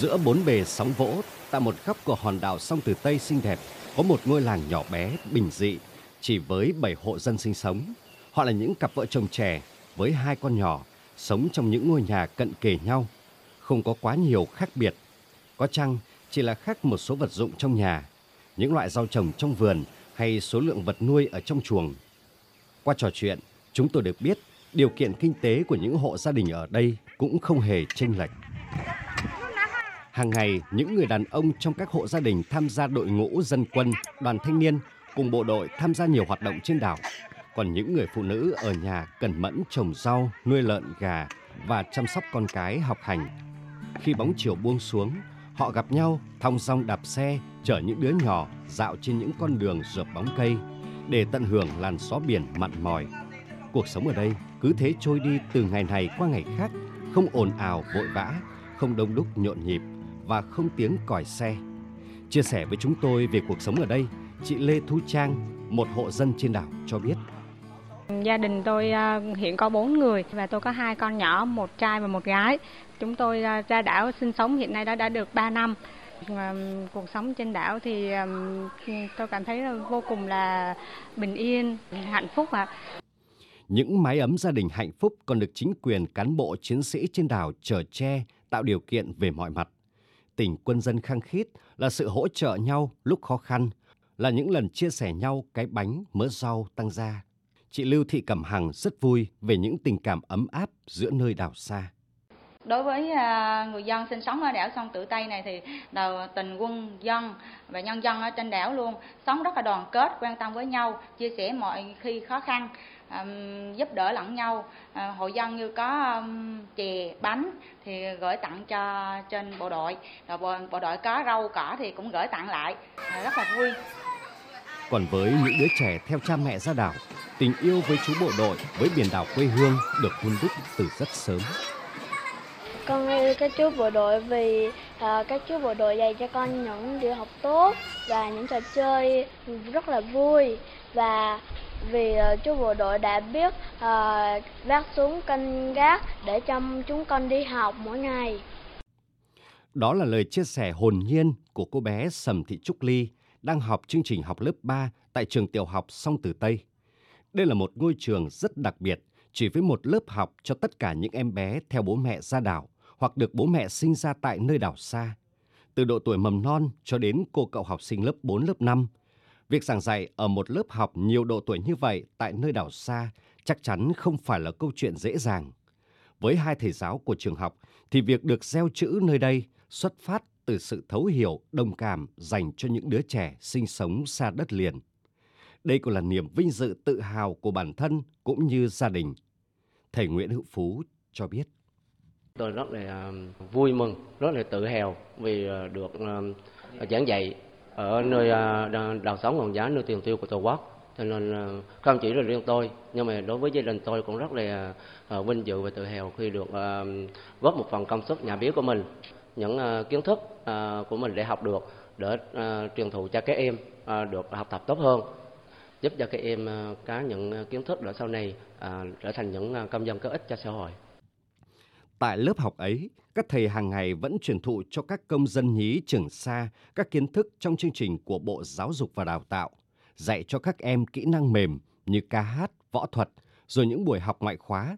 Giữa bốn bề sóng vỗ, tại một góc của hòn đảo sông Từ Tây xinh đẹp, có một ngôi làng nhỏ bé, bình dị, chỉ với bảy hộ dân sinh sống. Họ là những cặp vợ chồng trẻ với hai con nhỏ, sống trong những ngôi nhà cận kề nhau. Không có quá nhiều khác biệt. Có chăng chỉ là khác một số vật dụng trong nhà, những loại rau trồng trong vườn hay số lượng vật nuôi ở trong chuồng. Qua trò chuyện, chúng tôi được biết điều kiện kinh tế của những hộ gia đình ở đây cũng không hề chênh lệch. Hàng ngày, những người đàn ông trong các hộ gia đình tham gia đội ngũ dân quân, đoàn thanh niên cùng bộ đội tham gia nhiều hoạt động trên đảo. Còn những người phụ nữ ở nhà cẩn mẫn trồng rau, nuôi lợn, gà và chăm sóc con cái học hành. Khi bóng chiều buông xuống, họ gặp nhau thong dong đạp xe chở những đứa nhỏ dạo trên những con đường rợp bóng cây để tận hưởng làn gió biển mặn mòi. Cuộc sống ở đây cứ thế trôi đi từ ngày này qua ngày khác, không ồn ào vội vã, không đông đúc nhộn nhịp và không tiếng còi xe. Chia sẻ với chúng tôi về cuộc sống ở đây, chị Lê Thu Trang, một hộ dân trên đảo cho biết. Gia đình tôi à, hiện có 4 người và tôi có hai con nhỏ, một trai và một gái. Chúng tôi à, ra đảo sinh sống hiện nay đã đã được 3 năm. Cuộc sống trên đảo thì tôi cảm thấy vô cùng là bình yên, hạnh phúc ạ. Những mái ấm gia đình hạnh phúc còn được chính quyền cán bộ chiến sĩ trên đảo chở che tạo điều kiện về mọi mặt. Tình quân dân khăng khít là sự hỗ trợ nhau lúc khó khăn, là những lần chia sẻ nhau cái bánh mớ rau tăng gia. Chị Lưu Thị Cẩm Hằng rất vui về những tình cảm ấm áp giữa nơi đảo xa. Đối với à, người dân sinh sống ở đảo sông Tử Tây này thì đầu tình quân dân và nhân dân ở trên đảo luôn sống rất là đoàn kết, quan tâm với nhau, chia sẻ mọi khi khó khăn giúp đỡ lẫn nhau. À, Hội dân như có chè bánh thì gửi tặng cho trên bộ đội rồi bộ, bộ đội có rau cỏ thì cũng gửi tặng lại. À, rất là vui. Còn với những đứa trẻ theo cha mẹ ra đảo tình yêu với chú bộ đội với biển đảo quê hương được hun đúc từ rất sớm con yêu các chú bộ đội vì à, các chú bộ đội dạy cho con những điều học tốt và những trò chơi rất là vui và vì uh, chú bộ đội đã biết à, uh, vác xuống canh gác để cho chúng con đi học mỗi ngày. Đó là lời chia sẻ hồn nhiên của cô bé Sầm Thị Trúc Ly đang học chương trình học lớp 3 tại trường tiểu học Song Tử Tây. Đây là một ngôi trường rất đặc biệt, chỉ với một lớp học cho tất cả những em bé theo bố mẹ ra đảo hoặc được bố mẹ sinh ra tại nơi đảo xa. Từ độ tuổi mầm non cho đến cô cậu học sinh lớp 4, lớp 5, Việc giảng dạy ở một lớp học nhiều độ tuổi như vậy tại nơi đảo xa chắc chắn không phải là câu chuyện dễ dàng. Với hai thầy giáo của trường học thì việc được gieo chữ nơi đây xuất phát từ sự thấu hiểu, đồng cảm dành cho những đứa trẻ sinh sống xa đất liền. Đây cũng là niềm vinh dự tự hào của bản thân cũng như gia đình. Thầy Nguyễn Hữu Phú cho biết. Tôi rất là à, vui mừng, rất là tự hào vì à, được à, giảng dạy ở nơi đào sống ngọn giá nơi tiền tiêu của tổ quốc. Cho nên không chỉ là riêng tôi nhưng mà đối với gia đình tôi cũng rất là vinh dự và tự hào khi được góp một phần công sức nhà biết của mình những kiến thức của mình để học được để truyền thụ cho các em được học tập tốt hơn giúp cho các em có những kiến thức để sau này trở thành những công dân có ích cho xã hội. Tại lớp học ấy, các thầy hàng ngày vẫn truyền thụ cho các công dân nhí trường xa các kiến thức trong chương trình của Bộ Giáo dục và Đào tạo, dạy cho các em kỹ năng mềm như ca hát, võ thuật, rồi những buổi học ngoại khóa,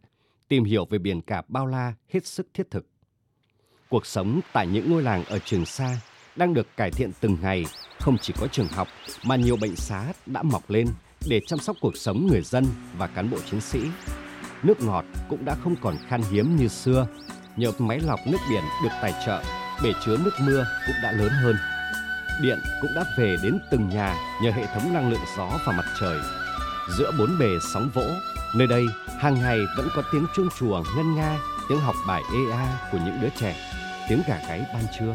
tìm hiểu về biển cả bao la hết sức thiết thực. Cuộc sống tại những ngôi làng ở trường xa đang được cải thiện từng ngày, không chỉ có trường học mà nhiều bệnh xá đã mọc lên để chăm sóc cuộc sống người dân và cán bộ chiến sĩ nước ngọt cũng đã không còn khan hiếm như xưa. Nhờ máy lọc nước biển được tài trợ, bể chứa nước mưa cũng đã lớn hơn. Điện cũng đã về đến từng nhà nhờ hệ thống năng lượng gió và mặt trời. Giữa bốn bề sóng vỗ, nơi đây hàng ngày vẫn có tiếng chuông chùa ngân nga, tiếng học bài EA của những đứa trẻ, tiếng gà gáy ban trưa.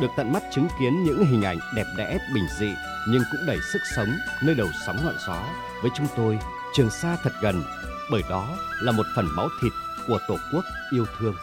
Được tận mắt chứng kiến những hình ảnh đẹp đẽ bình dị nhưng cũng đầy sức sống nơi đầu sóng ngọn gió với chúng tôi Trường Sa thật gần bởi đó là một phần máu thịt của Tổ quốc yêu thương.